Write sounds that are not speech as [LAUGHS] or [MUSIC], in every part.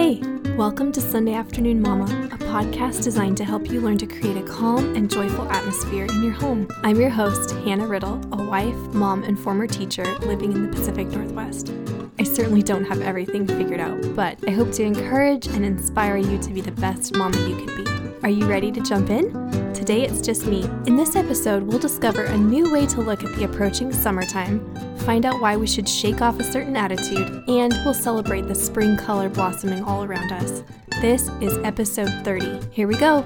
Hey, welcome to Sunday Afternoon Mama, a podcast designed to help you learn to create a calm and joyful atmosphere in your home. I'm your host, Hannah Riddle, a wife, mom, and former teacher living in the Pacific Northwest. I certainly don't have everything figured out, but I hope to encourage and inspire you to be the best mama you can be. Are you ready to jump in? Today it's just me. In this episode, we'll discover a new way to look at the approaching summertime, find out why we should shake off a certain attitude, and we'll celebrate the spring color blossoming all around us. This is episode 30. Here we go.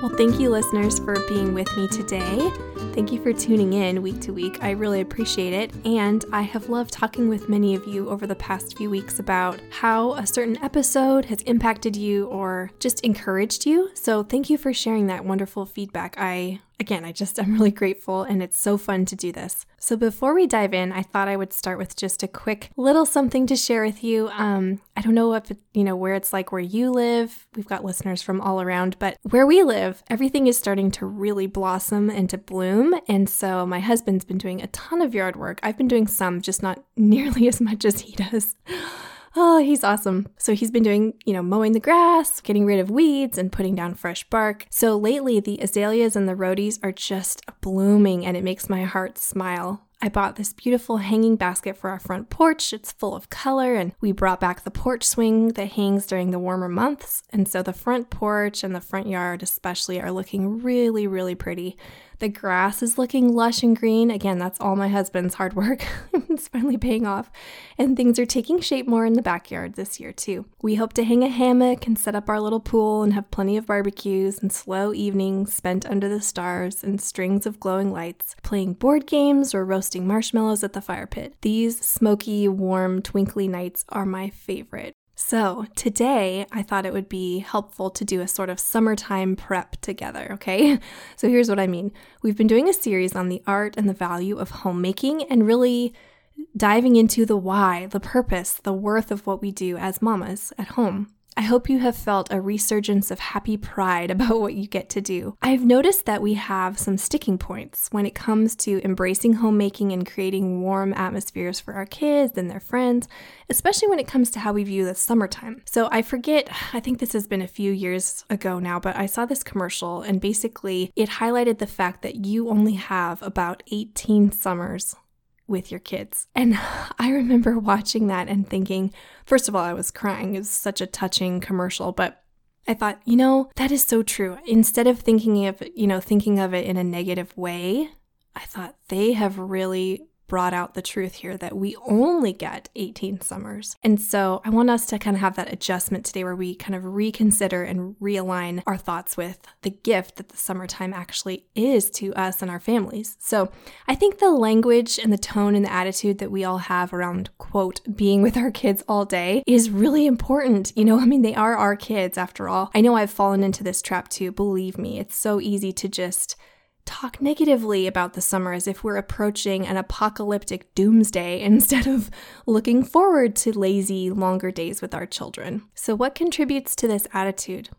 Well, thank you, listeners, for being with me today. Thank you for tuning in week to week. I really appreciate it. And I have loved talking with many of you over the past few weeks about how a certain episode has impacted you or just encouraged you. So thank you for sharing that wonderful feedback. I again, I just [LAUGHS] am really grateful and it's so fun to do this. So before we dive in, I thought I would start with just a quick little something to share with you. Um, I don't know if it, you know where it's like where you live. We've got listeners from all around, but where we live, everything is starting to really blossom and to bloom. And so my husband's been doing a ton of yard work. I've been doing some, just not [LAUGHS] nearly as much as he does. Oh, he's awesome. So he's been doing, you know, mowing the grass, getting rid of weeds, and putting down fresh bark. So lately, the azaleas and the rhodies are just blooming, and it makes my heart smile. I bought this beautiful hanging basket for our front porch. It's full of color, and we brought back the porch swing that hangs during the warmer months. And so the front porch and the front yard, especially, are looking really, really pretty. The grass is looking lush and green. Again, that's all my husband's hard work. [LAUGHS] it's finally paying off. And things are taking shape more in the backyard this year, too. We hope to hang a hammock and set up our little pool and have plenty of barbecues and slow evenings spent under the stars and strings of glowing lights, playing board games or roasting marshmallows at the fire pit. These smoky, warm, twinkly nights are my favorite. So, today I thought it would be helpful to do a sort of summertime prep together, okay? [LAUGHS] So, here's what I mean. We've been doing a series on the art and the value of homemaking and really diving into the why, the purpose, the worth of what we do as mamas at home. I hope you have felt a resurgence of happy pride [LAUGHS] about what you get to do. I've noticed that we have some sticking points when it comes to embracing homemaking and creating warm atmospheres for our kids and their friends, especially when it comes to how we view the summertime. So I forget, I think this has been a few years ago now, but I saw this commercial and basically it highlighted the fact that you only have about 18 summers with your kids. And [LAUGHS] I remember watching that and thinking, first of all, I was crying. It was such a touching commercial, but I thought, you know, that is so true. Instead of thinking of, you know, thinking of it in a negative way, I thought they have really brought out the truth here that we only get 18 summers. And so I want us to kind of have that adjustment today where we kind of reconsider and realign our thoughts with the gift that the summertime actually is to us and our families. So I think the language and the tone and the attitude that we all have around, quote, being with our kids all day is really important. You know, I mean, they are our kids after all. I know I've fallen into this trap too. Believe me, it's so easy to just talk negatively about the summer as if we're approaching an apocalyptic doomsday [LAUGHS] instead of looking forward to lazy, longer days with our children. So, what contributes to this attitude?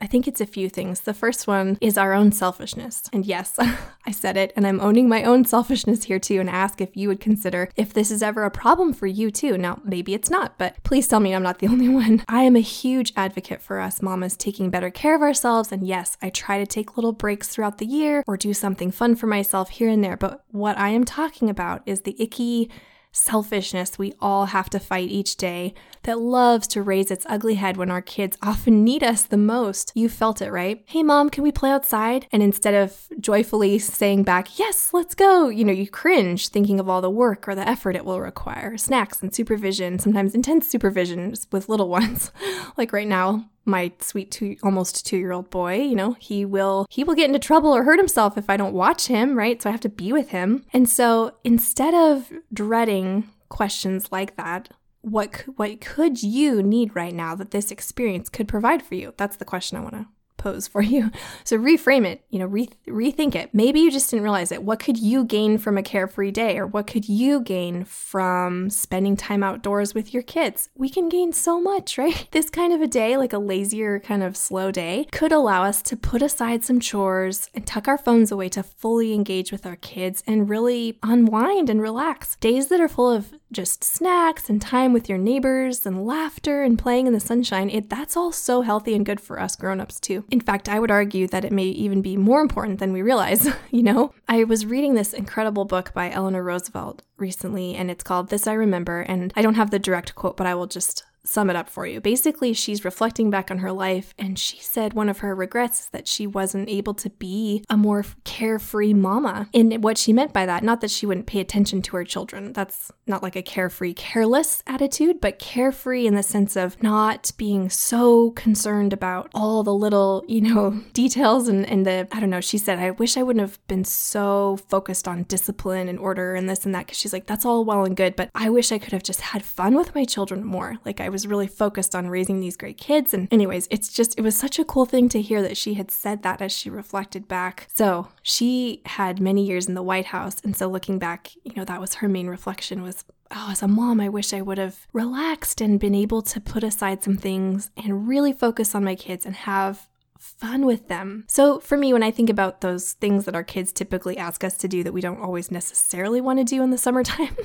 I think it's a few things. The first one is our own selfishness. And yes, [LAUGHS] I said it, and I'm owning my own selfishness here too, and ask if you would consider if this is ever a problem for you too. Now, maybe it's not, but please tell me I'm not the [LAUGHS] only one. I am a huge advocate for us mamas taking better care of ourselves, and yes, I try to take little breaks throughout the year or do something fun for myself here and there. But what I am talking about is the icky, selfishness we all have to fight each day that loves to raise its ugly head when our kids often need us the most. You felt it, right? Hey, mom, can we play outside? And instead of joyfully saying back, yes, let's go, you know, you cringe thinking of all the work or the effort it will require, snacks and supervision, sometimes intense supervision with little ones. [LAUGHS] like right now, my sweet two almost two year old boy you know he will he will get into trouble or hurt himself if i don't watch him right? So i have to be with him. And so instead of dreading questions like that what what could you need right now that this experience could provide for you? That's the question i want to pose for you. [LAUGHS] So reframe it, you know, re- rethink it. Maybe you just didn't realize it. What could you gain from a carefree day or what could you gain from spending time outdoors with your kids? We can gain so much, [LAUGHS] right? This kind of a day, like a lazier kind of slow day, could allow us to put aside some chores and tuck our phones away to fully engage with our kids and really unwind and relax. Days that are full of just snacks and time with your neighbors and laughter and playing in the sunshine, it that's all so healthy and good for us grown-ups too. In fact, I would argue that it may even be more important than we realize, [LAUGHS] you know? I was reading this incredible book by Eleanor Roosevelt recently and it's called This I Remember and I don't have the direct quote, but I will just sum it up for you. Basically, she's reflecting back on her life, and she said one of her regrets is that she wasn't able to be a more carefree mama. And what she meant by that, not that she wouldn't pay attention to her children, that's not like a carefree, careless attitude, but carefree in the sense of not being so concerned about all the little, you know, [LAUGHS] details and, and the, I don't know, she said, I wish I wouldn't have been so focused on discipline and order and this and that, because she's like, that's all well and good, but I wish I could have just had fun with my children more. Like, I was was really focused on raising these great kids. And, anyways, it's just, it was such a cool thing to hear that she had said that as she reflected back. So she had many years in the White House. And so looking back, you know, that was her main reflection was, oh, as a mom, I wish I would have relaxed and been able to put aside some things and really focus on my kids and have fun with them. So, for me, when I think about those things that our kids typically ask us to do that we don't always necessarily want to do in the summertime,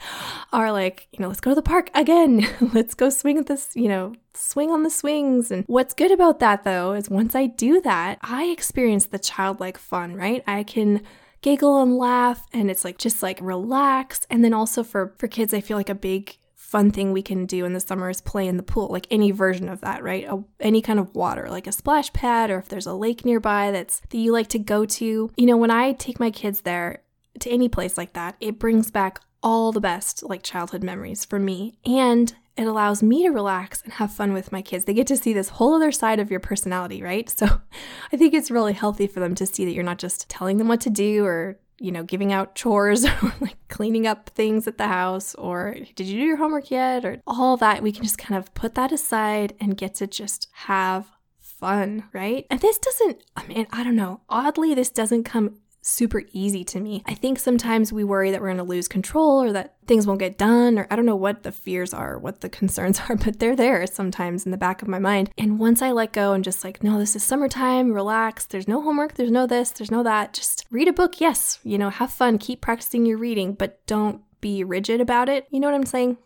[LAUGHS] are like, you know, let's go to the park again. [LAUGHS] let's go swing at this, you know, swing on the swings. And what's good about that though is once I do that, I experience the childlike fun, right? I can giggle and laugh and it's like just like relax. And then also for for kids, I feel like a big fun thing we can do in the summer is play in the pool, like any version of that, right? A, any kind of water, like a splash pad, or if there's a lake nearby that's that you like to go to. You know, when I take my kids there to any place like that, it brings back all the best like childhood memories for me and it allows me to relax and have fun with my kids. They get to see this whole other side of your personality, right? [LAUGHS] So I think it's really healthy for them to see that you're not just telling them what to do or, you know, giving out chores [LAUGHS] or like cleaning up things at the house or did you do your homework yet or all that. We can just kind of put that aside and get to just have fun, right? And this doesn't, I mean, I don't know, oddly, this doesn't come super easy to me. I think sometimes we worry that we're going to lose control or that things won't get done, or I don't know what the fears are, what the [LAUGHS] concerns are, but they're there sometimes in the back of my mind. And once I let go and just like, no, this is summertime, relax, there's no homework, there's no this, there's no that, just read a book, yes, you know, have fun, keep practicing your reading, but don't be rigid about it. You know what I'm saying?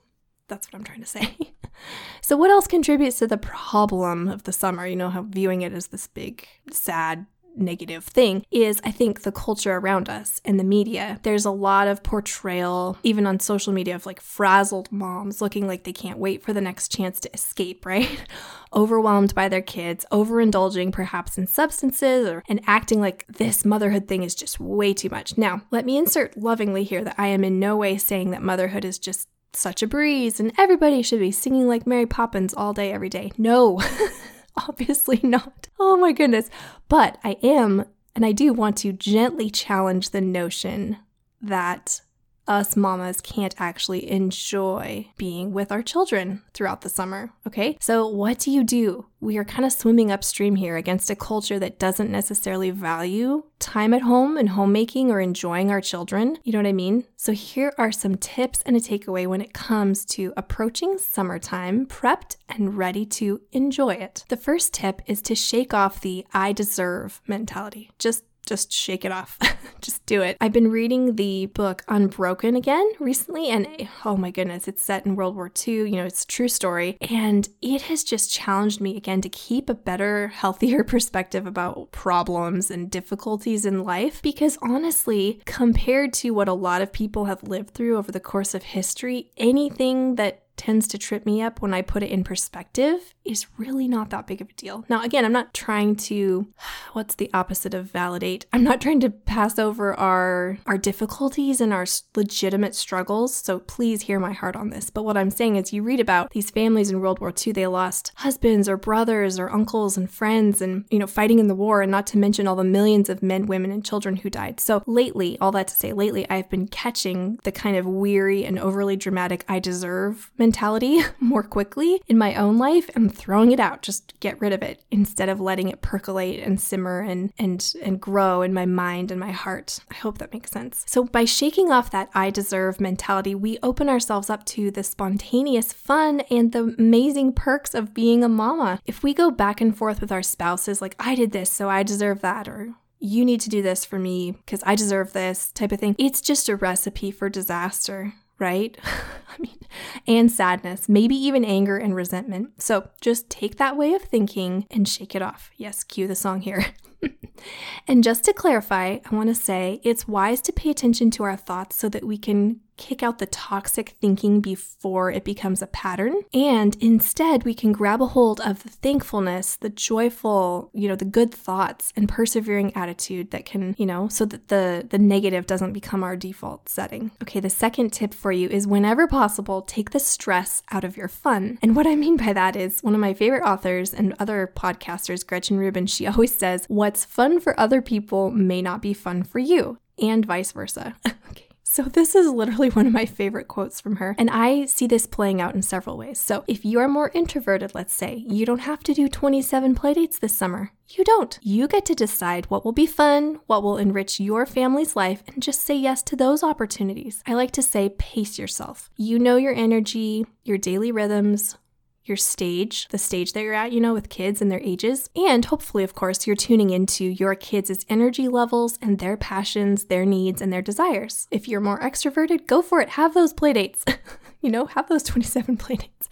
That's what I'm trying to say. [LAUGHS] so, what else contributes to the problem of the summer? You know, how viewing it as this big, sad negative thing is I think the culture around us and the media. There's a lot of portrayal, even on social media, of like frazzled moms looking like they can't wait for the next chance to escape, [LAUGHS] right? Overwhelmed by their kids, overindulging perhaps in substances or and acting like this motherhood thing is just way too much. Now, let me insert lovingly here that I am in no way saying that motherhood is just such a breeze and everybody should be singing like Mary Poppins all day, every day. No. [LAUGHS] [LAUGHS] Obviously not. Oh my goodness. But I am, and I do want to gently challenge the notion that us mamas can't actually enjoy being with our children throughout the summer. Okay. So, what do you do? We are kind of swimming upstream here against a culture that doesn't necessarily value time at home and homemaking or enjoying our children. You know what I mean? So, here are some tips and a takeaway when it comes to approaching summertime prepped and ready to enjoy it. The first tip is to shake off the I deserve mentality. Just just shake it off. [LAUGHS] just do it. I've been reading the book Unbroken again recently, and oh my goodness, it's set in World War II. You know, it's a true story. And it has just challenged me again to keep a better, healthier [LAUGHS] perspective about problems and difficulties in life. Because honestly, compared to what a lot of people have lived through over the course of history, anything that tends to trip me up when I put it in perspective is really not that big of a deal. Now, again, I'm not trying to [SIGHS] what's the opposite of validate? I'm not trying to pass over our our difficulties and our legitimate struggles. So please hear my heart on this. But what I'm saying is you read about these families in World War II, they lost husbands or brothers or uncles and friends and, you know, fighting in the war and not to mention all the millions of men, women and children who died. So lately, all that to say, lately I've been catching the kind of weary and overly dramatic I deserve mentality [LAUGHS] more quickly in my own life and throwing it out. Just get rid of it instead of letting it percolate and simmer and and and grow in my mind and my heart. I hope that makes sense. So by shaking off that I deserve mentality, we open ourselves up to the spontaneous fun and the amazing perks of being a mama. If we go back and forth with our spouses like I did this, so I deserve that or you need to do this for me because I deserve this type of thing. It's just a recipe for disaster right? [LAUGHS] I mean, and sadness, maybe even anger and resentment. So just take that way of thinking and shake it off. Yes, cue the song here. [LAUGHS] and just to clarify, I want to say it's wise to pay attention to our thoughts so that we can kick out the toxic thinking before it becomes a pattern. And instead, we can grab a hold of the thankfulness, the joyful, you know, the good thoughts and persevering attitude that can, you know, so that the, the negative doesn't become our default setting. Okay, the second tip for you is whenever possible, take the stress out of your fun. And what I mean by that is one of my favorite authors and other podcasters, Gretchen Rubin, she always says, What's fun for other people may not be fun for you, and vice versa. [LAUGHS] okay. So, this is literally [LAUGHS] one of my favorite quotes from her, and I see this playing out in several ways. So, if you are more introverted, let's say, you don't have to do 27 playdates this summer. You don't. You get to decide what will be fun, what will enrich your family's life, and just say yes to those opportunities. I like to say, pace yourself. You know your energy, your daily rhythms, your stage, the stage that you're at, you know, with kids and their ages. And hopefully, of course, you're tuning into your kids' energy levels and their passions, their needs, and their desires. If you're more extroverted, go for it. Have those playdates. [LAUGHS] you know, have those [LAUGHS] 27 playdates.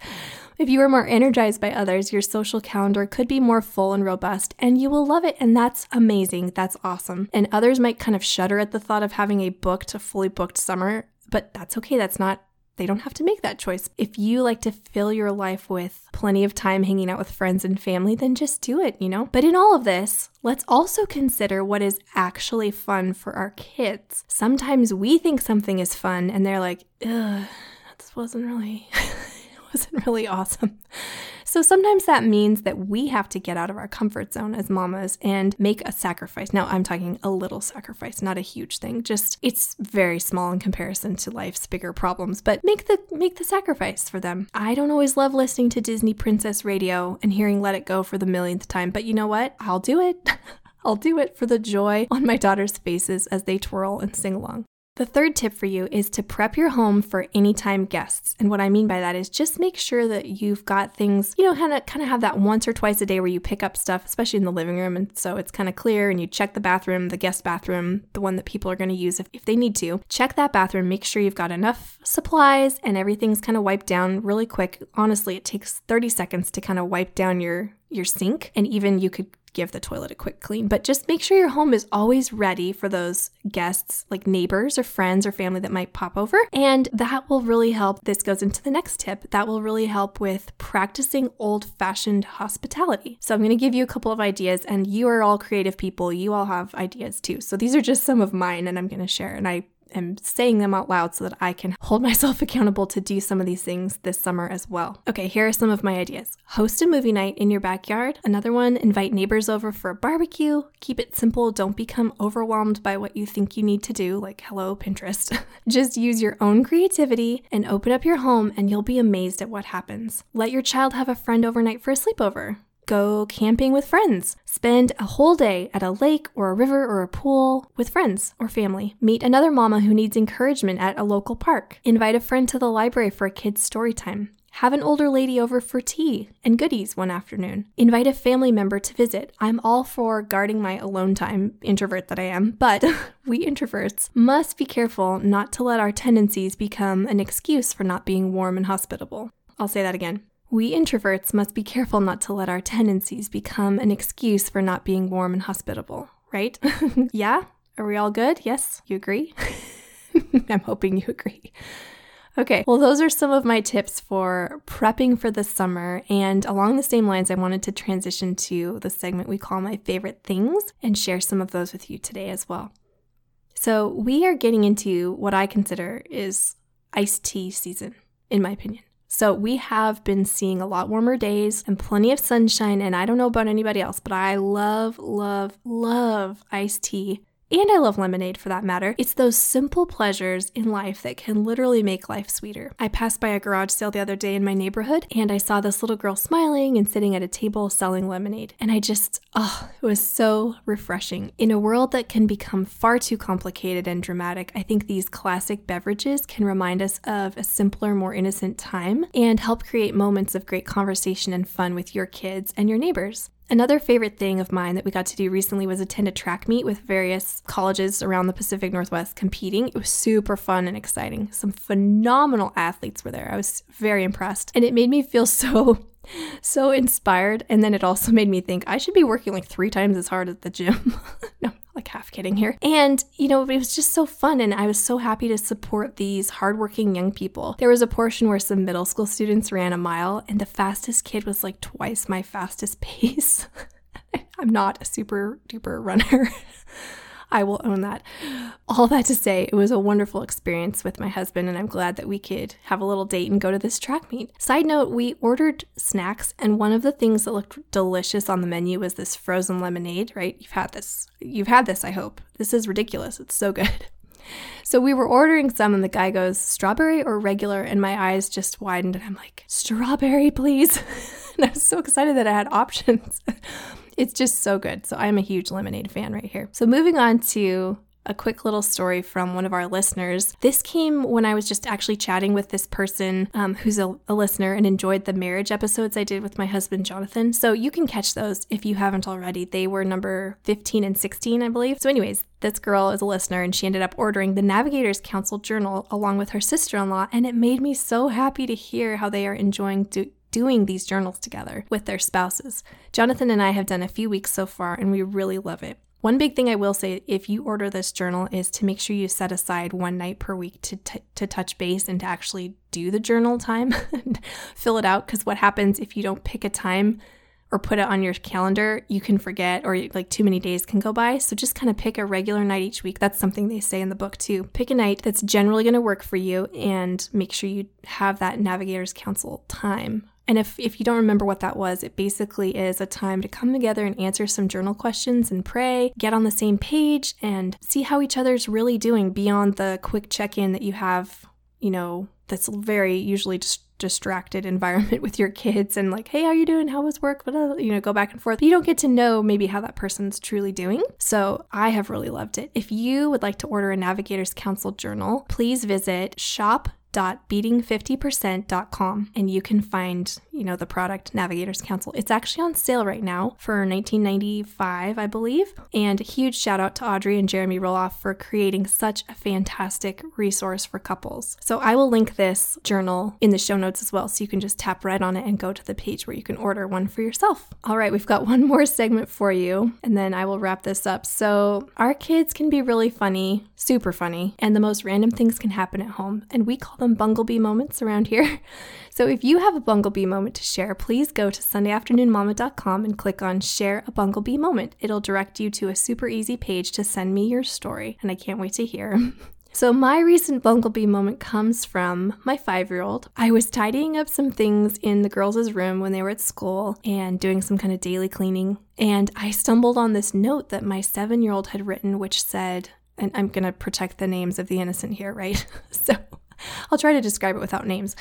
If you are more energized by others, your social calendar could be more full and robust, and you will love it. And that's amazing. That's awesome. And others might kind of shudder at the thought of having a booked, a fully booked summer, but that's okay. That's not they don't have to make that choice. If you like to fill your life with plenty of time hanging out with friends and family, then just do it, you know? But in all of this, let's also consider what is actually fun for our kids. Sometimes we think something is fun and they're like, ugh, that wasn't really, it [LAUGHS] wasn't really awesome. So sometimes that means that we have to get out of our comfort zone as mamas and make a sacrifice. Now, I'm talking a little sacrifice, not a huge thing. Just it's very small in comparison to life's bigger problems, but make the make the sacrifice for them. I don't always love listening to Disney Princess Radio and hearing Let It Go for the millionth time, but you know what? I'll do it. [LAUGHS] I'll do it for the joy on my daughter's faces as they twirl and sing along. The third tip for you is to prep your home for anytime guests. And what I mean by that is just make sure that you've got things, you know, kind of kind of have that once or twice a day where you pick up stuff, especially in the living room. And so it's kind of clear and you check the bathroom, the guest bathroom, the one that people are going to use if, if they need to. Check that bathroom, make sure you've got enough supplies and everything's kind of wiped down really quick. Honestly, it takes 30 seconds to kind of wipe down your your sink and even you could give the toilet a quick clean. But just make sure your home is always ready for those guests, like neighbors or friends or family that might pop over. And that will really help. This goes into the next tip that will really help with practicing old fashioned hospitality. So I'm going to give you a couple of ideas, and you are all creative people. You all have ideas too. So these are just some of mine, and I'm going to share. And I am saying them out loud so that I can hold [LAUGHS] myself accountable to do some of these things this summer as well. Okay, here are some of my ideas. Host a movie night in your backyard. Another one, invite neighbors over for a barbecue. Keep it simple. Don't become overwhelmed by what you think you need to do, like hello, Pinterest. [LAUGHS] Just use your own creativity and open up your home, and you'll be amazed at what happens. Let your child have a friend overnight for a sleepover. Go camping with friends. Spend a whole day at a lake or a river or a pool with friends or family. Meet another mama who needs encouragement at a local park. Invite a friend to the library for a kid's story time. Have an older lady over for tea and goodies one afternoon. Invite a family member to visit. I'm all for guarding my alone time, introvert that I am, but [LAUGHS] we introverts must be careful not to let our tendencies become an excuse for not being warm and hospitable. I'll say that again. We introverts must be careful not to let our tendencies become an excuse for not being warm and hospitable, right? [LAUGHS] yeah? Are we all good? Yes? You agree? [LAUGHS] I'm hoping you agree. Okay, well, those are some of my tips for prepping for the summer. And along the same lines, I wanted to transition to the segment we call My Favorite Things and share some of those with you today as well. So, we are getting into what I consider is iced tea season, in my opinion. So we have been seeing a lot warmer days and plenty of sunshine. And I don't know about anybody else, but I love, love, love iced tea and I love lemonade for that matter. It's those simple pleasures in life that can literally make life sweeter. I passed by a garage sale the other day in my neighborhood and I saw this little girl smiling and sitting at a table selling lemonade. And I just, oh, it was so refreshing. In a world that can become far too complicated and dramatic, I think these classic beverages can remind us of a simpler, more innocent time and help create moments of great conversation and fun with your kids and your neighbors. Another favorite thing of mine that we got to do recently was attend a track meet with various colleges around the Pacific Northwest competing. It was super fun and exciting. Some phenomenal athletes were there. I was very impressed. And it made me feel [LAUGHS] so so inspired. And then it also made me think I should be working like three times as hard at the gym. [LAUGHS] no, like half kidding here. And, you know, it was just so fun. And I was so happy to support these hardworking young people. There was a portion where some middle school students ran a mile, and the fastest kid was like twice my fastest pace. [LAUGHS] I'm not a super duper runner. [LAUGHS] I will own that. All that to say, it was a wonderful experience with my husband, and I'm glad that we could have a little date and go to this track meet. Side note, we ordered snacks, and one of the things that looked delicious on the menu was this frozen lemonade, right? You've had this. You've had this, I hope. This is ridiculous. It's so good. [LAUGHS] So we were ordering some, and the guy goes, strawberry or regular? And my eyes just widened, and I'm like, strawberry, please. [LAUGHS] and I was so excited that I had options. [LAUGHS] It's just so good. So I'm a huge lemonade fan right here. So moving on to a quick little story from one of our listeners. This came when I was just actually chatting with this person um, who's a, a, listener and enjoyed the marriage episodes I did with my husband, Jonathan. So you can catch those if you haven't already. They were number 15 and 16, I believe. So, anyways, this girl is a listener and she ended up ordering the Navigators Council Journal along with her sister in law. And it made me so happy to hear how they are enjoying doing these journals together with their spouses. Jonathan and I have done a few weeks so far, and we really love it. One big thing I will say if you order this journal is to make sure you set aside one night per week to, t- to touch base and to actually do the journal time [LAUGHS] and fill it out. Because what happens if you don't pick a time or put it on your calendar, you can forget or like too many days can go by. So just kind of pick a regular night each week. That's something they say in the book too. Pick a night that's generally going to work for you and make sure you have that Navigators Council time and if, if you don't remember what that was, it basically is a time to come together and answer some journal questions and pray, get on the same page, and see how each other's really doing beyond the quick check in that you have, you know, that's very usually just distracted [LAUGHS] environment with your kids and like hey how are you doing? How was work? But you know go back and forth. You don't get to know maybe how that person's truly doing. So i have really loved it. If you would like to order a navigators council journal please visit shop www.beating50%.com and you can find, you know, the product Navigators Council. It's actually on sale right now for 1995, I believe. And a huge shout out to Audrey and Jeremy Roloff for creating such a fantastic resource for couples. So I will link this journal in the show notes as well so you can just tap right on it and go to the page where you can order one for yourself. All right, we've got [LAUGHS] one more segment for you and then I will wrap this up. So our kids can be really funny, super funny, and the most random things can happen at home and we call them them Bunglebee moments around here. [LAUGHS] So if you have a Bunglebee moment to share, please go to SundayAfternoonMama.com and click on Share a Bunglebee Moment. It'll direct you to a super easy page to send me your story, and I can't wait to hear. [LAUGHS] So, my recent Bunglebee moment comes from my five year old. I was tidying up some things in the girls' room when they were at school and doing some kind of daily cleaning. And I stumbled on this note that my seven year old had written, which said, and I'm going to protect the names of the innocent here, right? [LAUGHS] so, [LAUGHS] I'll try to describe it without names.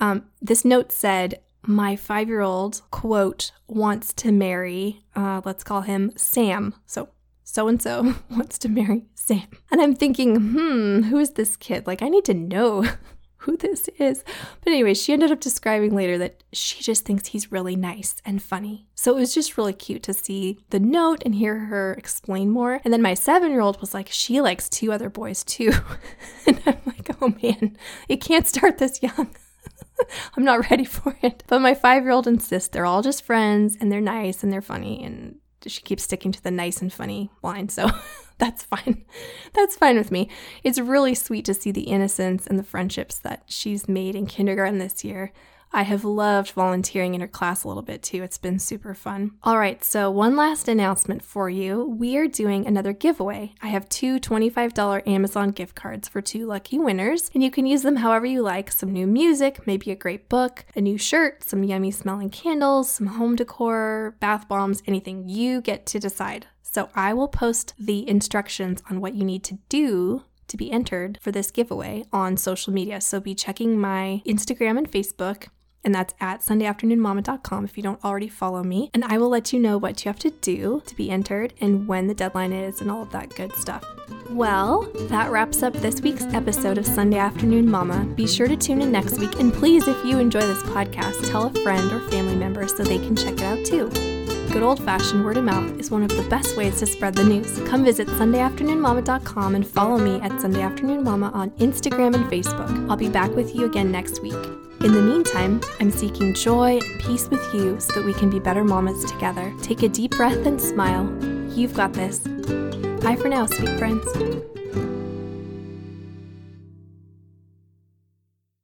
Um, this note said, my five year old, quote, wants to marry, uh, let's call him Sam. So, so and so wants to marry Sam. And I'm thinking, hmm, who is this kid? Like, I need to know [LAUGHS] who this is. But anyway, she ended up describing later that she just thinks he's really nice and funny. So it was just really cute to see the note and hear her explain more. And then my seven year old was like, she likes two other boys too. [LAUGHS] and I'm like, oh man, it can't start this young. [LAUGHS] I'm not ready for it. But my five year old insists they're all just friends and they're nice and they're funny. And she keeps sticking to the nice and funny line. So [LAUGHS] that's fine. [LAUGHS] That's fine with me. It's really sweet to see the innocence and the friendships that she's made in kindergarten this year. I have loved volunteering in her class a little bit too. It's been super fun. All right, so one last announcement for you. We are doing another giveaway. I have two $25 Amazon gift cards for two lucky winners, and you can use them however you like some new music, maybe a great book, a new shirt, some yummy smelling candles, some home decor, bath bombs, anything. You get to decide. So I will post the instructions on what you need to do to be entered for this giveaway on social media. So be checking my Instagram and Facebook and that's at sundayafternoonmama.com if you don't already follow me. And I will let you know what you have to do to be entered and when the deadline is and all of that good stuff. Well, that wraps up this week's episode of Sunday Afternoon Mama. Be sure to tune in next week, and please, if you enjoy this podcast, tell a friend or family member so they can check it out too. Good old fashioned word of mouth is one of the best ways to spread the news. Come visit SundayAfternoonMama.com and follow me at Sunday Afternoon Mama on Instagram and Facebook. I'll be back with you again next week. In the meantime, I'm seeking joy and peace with you so that we can be better mamas together. Take a deep breath and smile. You've got this. Bye for now, sweet friends.